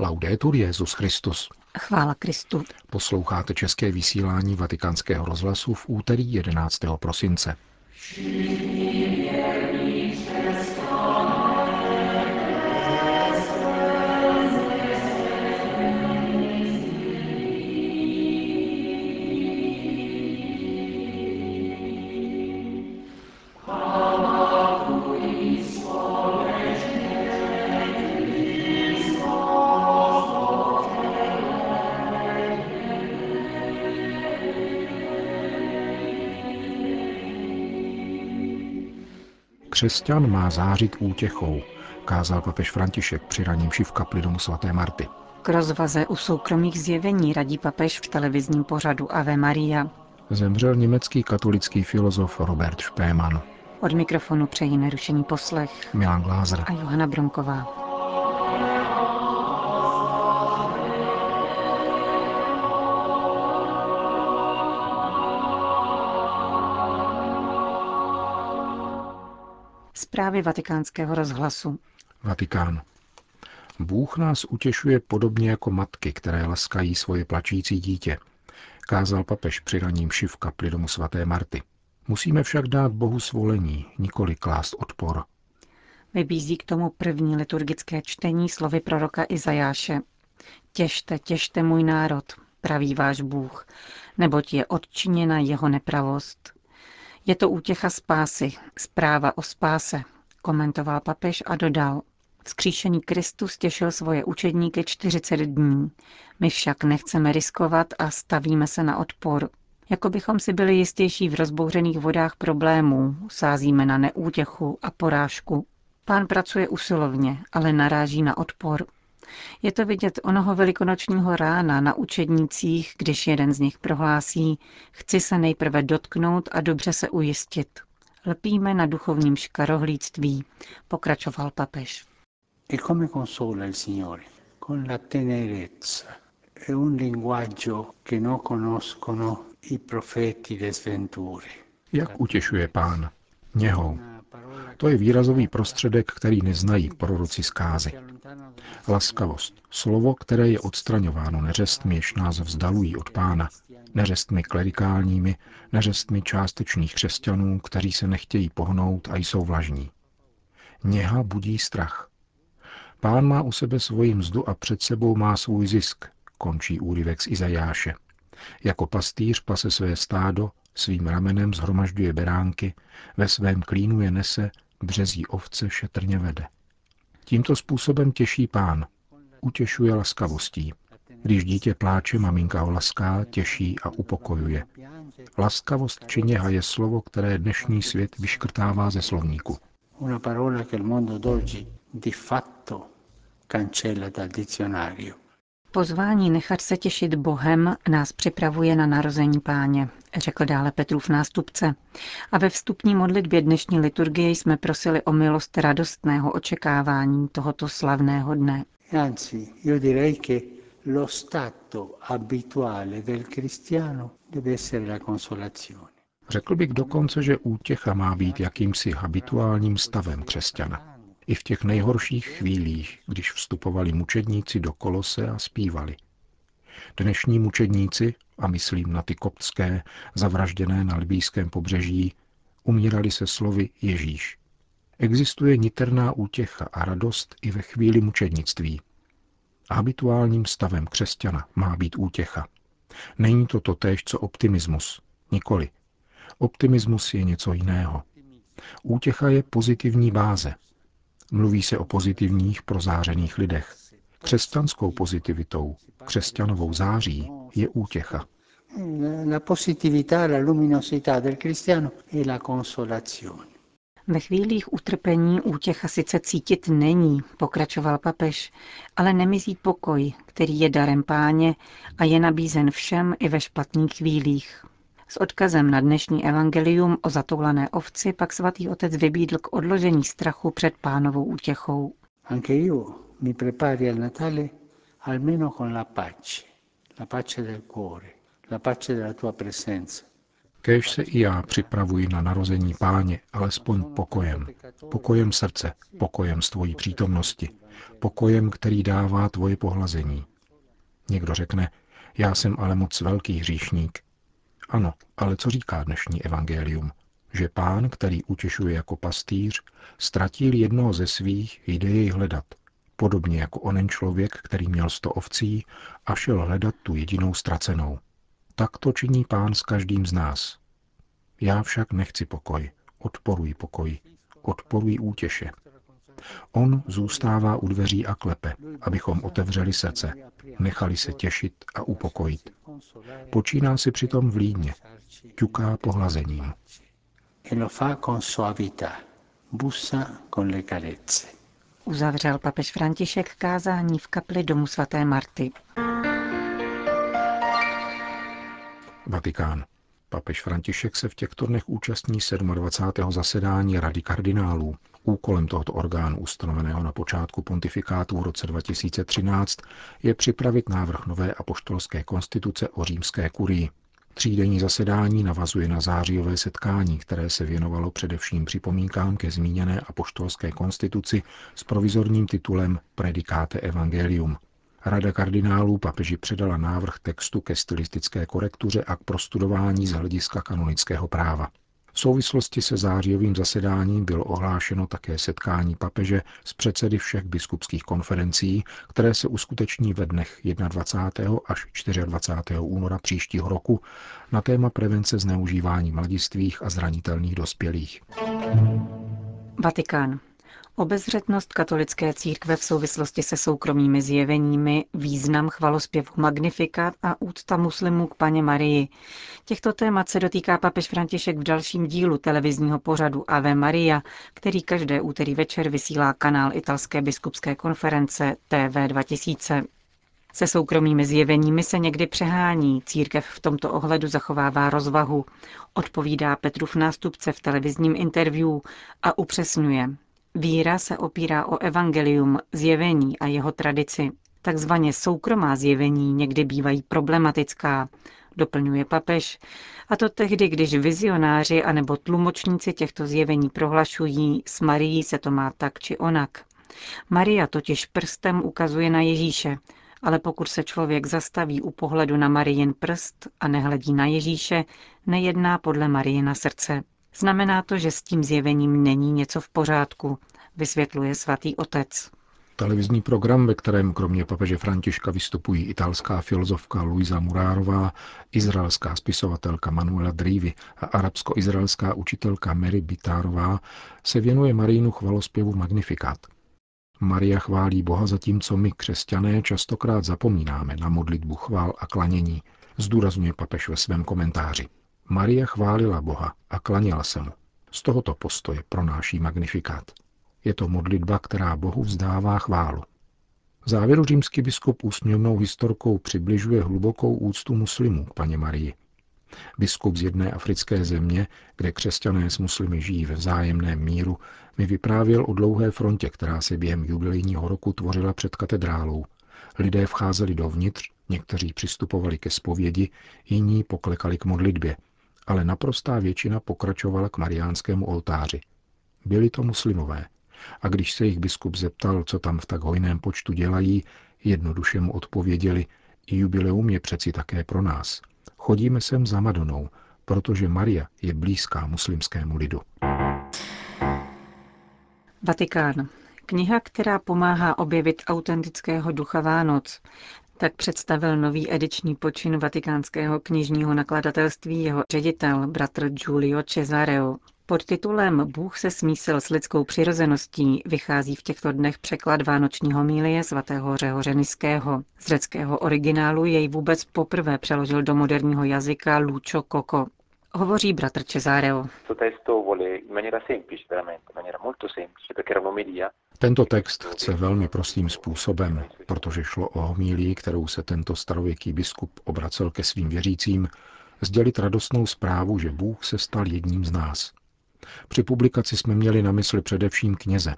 Laudetur Jezus Christus. Chvála Kristu. Posloucháte české vysílání Vatikánského rozhlasu v úterý 11. prosince. Křesťan má zářit útěchou, kázal papež František při raním v kapli domu svaté Marty. K rozvaze u soukromých zjevení radí papež v televizním pořadu Ave Maria. Zemřel německý katolický filozof Robert Špéman. Od mikrofonu přejí nerušený poslech Milan Glázer a Johana Bronková. Zprávy vatikánského rozhlasu. Vatikán. Bůh nás utěšuje podobně jako matky, které laskají svoje plačící dítě, kázal papež při raním v kapli domu svaté Marty. Musíme však dát Bohu svolení, nikoli klást odpor. Vybízí k tomu první liturgické čtení slovy proroka Izajáše. Těšte, těšte můj národ, praví váš Bůh, neboť je odčiněna jeho nepravost. Je to útěcha spásy, zpráva o spáse, komentoval papež a dodal. Vzkříšený Kristus těšil svoje učedníky 40 dní. My však nechceme riskovat a stavíme se na odpor. Jako bychom si byli jistější v rozbouřených vodách problémů, sázíme na neútěchu a porážku. Pán pracuje usilovně, ale naráží na odpor. Je to vidět onoho velikonočního rána na učednících, když jeden z nich prohlásí, chci se nejprve dotknout a dobře se ujistit. Lpíme na duchovním škarohlíctví, pokračoval papež. E come consola il Signore? Con la tenerezza e un linguaggio che non conoscono i profeti le sventure. Jak utěšuje pán? Něhou. To je výrazový prostředek, který neznají proroci zkázy. Laskavost, slovo, které je odstraňováno neřestmi, jež nás vzdalují od pána, neřestmi klerikálními, neřestmi částečných křesťanů, kteří se nechtějí pohnout a jsou vlažní. Něha budí strach. Pán má u sebe svoji mzdu a před sebou má svůj zisk, končí úryvek z Izajáše. Jako pastýř pase své stádo, svým ramenem zhromažďuje beránky, ve svém klínu je nese, březí ovce šetrně vede. Tímto způsobem těší pán, utěšuje laskavostí. Když dítě pláče, maminka ho laská, těší a upokojuje. Laskavost či něha je slovo, které dnešní svět vyškrtává ze slovníku. Una parola che il mondo d'oggi di fatto cancella dal dizionario. Pozvání nechat se těšit Bohem nás připravuje na narození páně, řekl dále Petrův nástupce. A ve vstupní modlitbě dnešní liturgie jsme prosili o milost radostného očekávání tohoto slavného dne. Anzi, io direi che lo stato abituale del cristiano deve essere la consolazione. Řekl bych dokonce, že útěcha má být jakýmsi habituálním stavem křesťana. I v těch nejhorších chvílích, když vstupovali mučedníci do kolose a zpívali. Dnešní mučedníci, a myslím na ty koptské, zavražděné na libýském pobřeží, umírali se slovy Ježíš. Existuje niterná útěcha a radost i ve chvíli mučednictví. Habituálním stavem křesťana má být útěcha. Není to totéž, co optimismus. Nikoli. Optimismus je něco jiného. Útěcha je pozitivní báze, Mluví se o pozitivních prozářených lidech. Křesťanskou pozitivitou, křesťanovou září je útěcha. La positività, la luminosità del cristiano è la consolazione. Ve chvílích utrpení útěcha sice cítit není, pokračoval papež, ale nemizí pokoj, který je darem páně a je nabízen všem i ve špatných chvílích. S odkazem na dnešní evangelium o zatoulané ovci pak svatý otec vybídl k odložení strachu před pánovou útěchou. Anche io mi prepari al Natale almeno con la pace, la pace del cuore, la pace della tua presenza. Kéž se i já připravuji na narození páně, alespoň pokojem. Pokojem srdce, pokojem z tvojí přítomnosti, pokojem, který dává tvoje pohlazení. Někdo řekne, já jsem ale moc velký hříšník. Ano, ale co říká dnešní evangelium? Že pán, který utěšuje jako pastýř, ztratil jednoho ze svých, jde jej hledat. Podobně jako onen člověk, který měl sto ovcí a šel hledat tu jedinou ztracenou. Tak to činí pán s každým z nás. Já však nechci pokoj, odporuji pokoj, odporuji útěše. On zůstává u dveří a klepe, abychom otevřeli srdce, nechali se těšit a upokojit. Počíná si přitom v lídně, ťuká pohlazením. Uzavřel papež František kázání v kapli domu svaté Marty. Vatikán. Papež František se v těchto dnech účastní 27. zasedání Rady kardinálů. Úkolem tohoto orgánu, ustanoveného na počátku pontifikátu v roce 2013, je připravit návrh nové apoštolské konstituce o římské kurii. Třídenní zasedání navazuje na zářijové setkání, které se věnovalo především připomínkám ke zmíněné apoštolské konstituci s provizorním titulem Predicate Evangelium. Rada kardinálů papeži předala návrh textu ke stylistické korektuře a k prostudování z hlediska kanonického práva. V souvislosti se zářijovým zasedáním bylo ohlášeno také setkání papeže s předsedy všech biskupských konferencí, které se uskuteční ve dnech 21. až 24. února příštího roku na téma prevence zneužívání mladistvých a zranitelných dospělých. Vatikán. Obezřetnost katolické církve v souvislosti se soukromými zjeveními, význam chvalospěvu Magnifikat a úcta muslimů k paně Marii. Těchto témat se dotýká papež František v dalším dílu televizního pořadu Ave Maria, který každé úterý večer vysílá kanál italské biskupské konference TV 2000. Se soukromými zjeveními se někdy přehání, církev v tomto ohledu zachovává rozvahu, odpovídá Petrův nástupce v televizním interview a upřesňuje. Víra se opírá o evangelium, zjevení a jeho tradici. Takzvaně soukromá zjevení někdy bývají problematická, doplňuje papež, a to tehdy, když vizionáři anebo tlumočníci těchto zjevení prohlašují, s Marií se to má tak či onak. Maria totiž prstem ukazuje na Ježíše, ale pokud se člověk zastaví u pohledu na Marijin prst a nehledí na Ježíše, nejedná podle Marijina srdce. Znamená to, že s tím zjevením není něco v pořádku, vysvětluje svatý otec. Televizní program, ve kterém kromě papeže Františka vystupují italská filozofka Luisa Murárová, izraelská spisovatelka Manuela Drívy a arabsko-izraelská učitelka Mary Bitárová, se věnuje Marínu chvalospěvu Magnifikat. Maria chválí Boha zatímco my, křesťané, častokrát zapomínáme na modlitbu chvál a klanění, zdůrazňuje papež ve svém komentáři. Maria chválila Boha a klaněla se mu. Z tohoto postoje pronáší magnifikát. Je to modlitba, která Bohu vzdává chválu. V závěru římský biskup úsměvnou historkou přibližuje hlubokou úctu muslimů k paně Marii. Biskup z jedné africké země, kde křesťané s muslimy žijí ve vzájemném míru, mi vyprávěl o dlouhé frontě, která se během jubilejního roku tvořila před katedrálou. Lidé vcházeli dovnitř, někteří přistupovali ke zpovědi, jiní poklekali k modlitbě, ale naprostá většina pokračovala k mariánskému oltáři. Byli to muslimové. A když se jich biskup zeptal, co tam v tak hojném počtu dělají, jednoduše mu odpověděli, jubileum je přeci také pro nás. Chodíme sem za Madonou, protože Maria je blízká muslimskému lidu. Vatikán. Kniha, která pomáhá objevit autentického ducha Vánoc. Tak představil nový ediční počin vatikánského knižního nakladatelství jeho ředitel, bratr Giulio Cesareo. Pod titulem Bůh se smísil s lidskou přirozeností vychází v těchto dnech překlad Vánočního mílie svatého Řehoře Niského. Z řeckého originálu jej vůbec poprvé přeložil do moderního jazyka Lucio Coco. Hovoří bratr Cesareo. Tento text chce velmi prostým způsobem, protože šlo o homílii, kterou se tento starověký biskup obracel ke svým věřícím, sdělit radostnou zprávu, že Bůh se stal jedním z nás. Při publikaci jsme měli na mysli především kněze.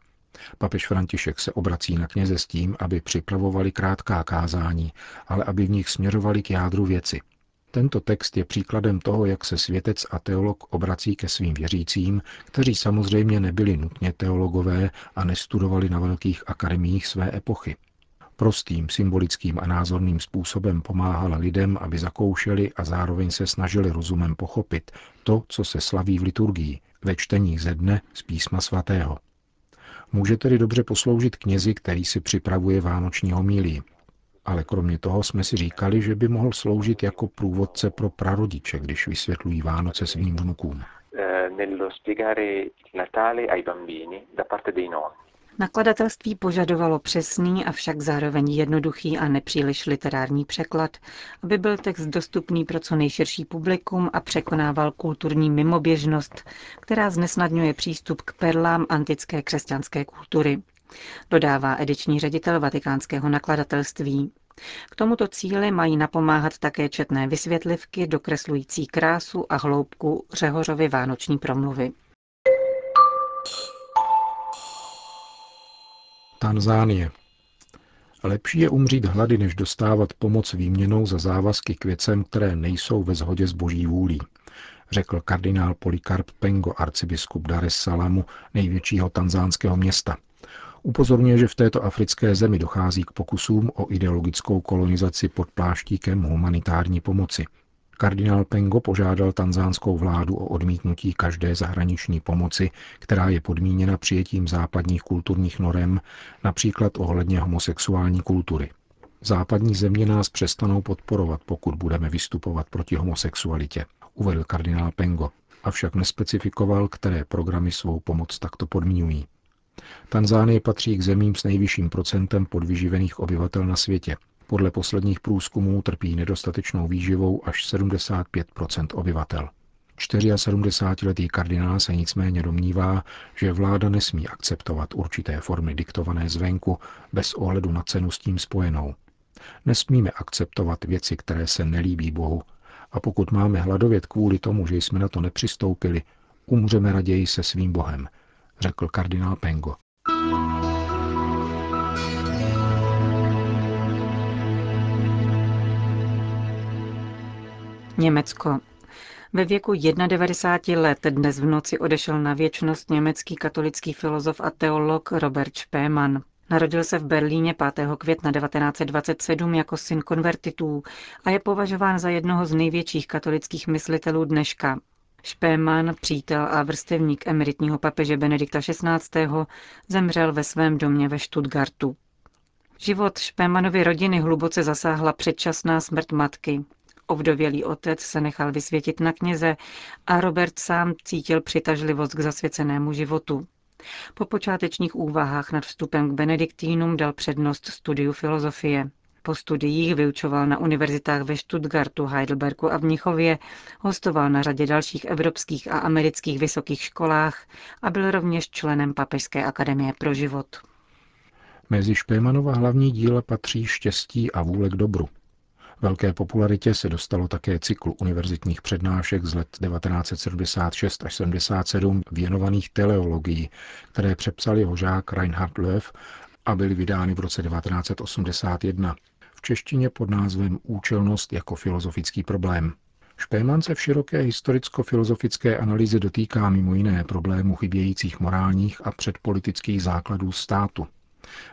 Papež František se obrací na kněze s tím, aby připravovali krátká kázání, ale aby v nich směřovali k jádru věci. Tento text je příkladem toho, jak se světec a teolog obrací ke svým věřícím, kteří samozřejmě nebyli nutně teologové a nestudovali na velkých akademiích své epochy. Prostým, symbolickým a názorným způsobem pomáhala lidem, aby zakoušeli a zároveň se snažili rozumem pochopit to, co se slaví v liturgii, ve čteních ze dne z písma svatého. Může tedy dobře posloužit knězi, který si připravuje vánoční homílii. Ale kromě toho jsme si říkali, že by mohl sloužit jako průvodce pro prarodiče, když vysvětlují Vánoce svým vnukům. Eh, Nakladatelství požadovalo přesný, avšak zároveň jednoduchý a nepříliš literární překlad, aby byl text dostupný pro co nejširší publikum a překonával kulturní mimoběžnost, která znesnadňuje přístup k perlám antické křesťanské kultury. Dodává ediční ředitel vatikánského nakladatelství. K tomuto cíli mají napomáhat také četné vysvětlivky dokreslující krásu a hloubku Řehořovy vánoční promluvy. Tanzánie. Lepší je umřít hlady, než dostávat pomoc výměnou za závazky k věcem, které nejsou ve shodě s boží vůlí, řekl kardinál Polikarp Pengo, arcibiskup Dar es Salamu, největšího tanzánského města. Upozorňuje, že v této africké zemi dochází k pokusům o ideologickou kolonizaci pod pláštíkem humanitární pomoci – Kardinál Pengo požádal tanzánskou vládu o odmítnutí každé zahraniční pomoci, která je podmíněna přijetím západních kulturních norem, například ohledně homosexuální kultury. Západní země nás přestanou podporovat, pokud budeme vystupovat proti homosexualitě, uvedl kardinál Pengo, avšak nespecifikoval, které programy svou pomoc takto podmínují. Tanzánie patří k zemím s nejvyšším procentem podvyživených obyvatel na světě – podle posledních průzkumů trpí nedostatečnou výživou až 75% obyvatel. 74-letý kardinál se nicméně domnívá, že vláda nesmí akceptovat určité formy diktované zvenku bez ohledu na cenu s tím spojenou. Nesmíme akceptovat věci, které se nelíbí Bohu, a pokud máme hladovět kvůli tomu, že jsme na to nepřistoupili, umřeme raději se svým Bohem, řekl kardinál Pengo. Německo. Ve věku 91 let dnes v noci odešel na věčnost německý katolický filozof a teolog Robert Spemann. Narodil se v Berlíně 5. května 1927 jako syn konvertitů a je považován za jednoho z největších katolických myslitelů dneška. Špéman, přítel a vrstevník emeritního papeže Benedikta XVI. zemřel ve svém domě ve Stuttgartu. Život Špémanovy rodiny hluboce zasáhla předčasná smrt matky. Ovdovělý otec se nechal vysvětit na kněze a Robert sám cítil přitažlivost k zasvěcenému životu. Po počátečních úvahách nad vstupem k benediktínům dal přednost studiu filozofie. Po studiích vyučoval na univerzitách ve Stuttgartu, Heidelbergu a v Mnichově, hostoval na řadě dalších evropských a amerických vysokých školách a byl rovněž členem Papežské akademie pro život. Mezi Špémanova hlavní díla patří Štěstí a vůle k dobru – Velké popularitě se dostalo také cyklu univerzitních přednášek z let 1976 až 77 věnovaných teleologii, které přepsal jeho žák Reinhard Löw a byly vydány v roce 1981 v češtině pod názvem Účelnost jako filozofický problém. Špéman se v široké historicko-filozofické analýze dotýká mimo jiné problémů chybějících morálních a předpolitických základů státu –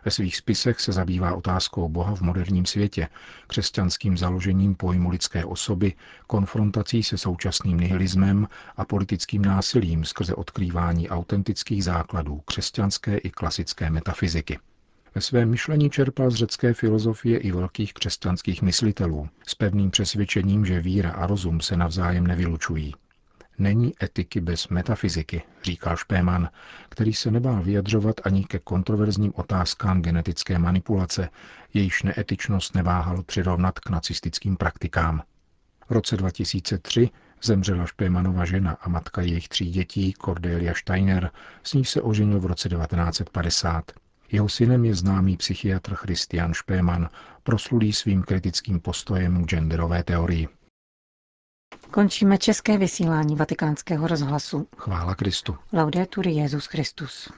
ve svých spisech se zabývá otázkou Boha v moderním světě, křesťanským založením pojmu lidské osoby, konfrontací se současným nihilismem a politickým násilím skrze odkrývání autentických základů křesťanské i klasické metafyziky. Ve svém myšlení čerpal z řecké filozofie i velkých křesťanských myslitelů s pevným přesvědčením, že víra a rozum se navzájem nevylučují. Není etiky bez metafyziky, říkal Špéman, který se nebál vyjadřovat ani ke kontroverzním otázkám genetické manipulace, jejíž neetičnost neváhal přirovnat k nacistickým praktikám. V roce 2003 zemřela Špémanova žena a matka jejich tří dětí, Cordelia Steiner, s ní se oženil v roce 1950. Jeho synem je známý psychiatr Christian Špéman, proslulý svým kritickým postojem k genderové teorii. Končíme české vysílání vatikánského rozhlasu. Chvála Kristu. Laudetur Jezus Christus.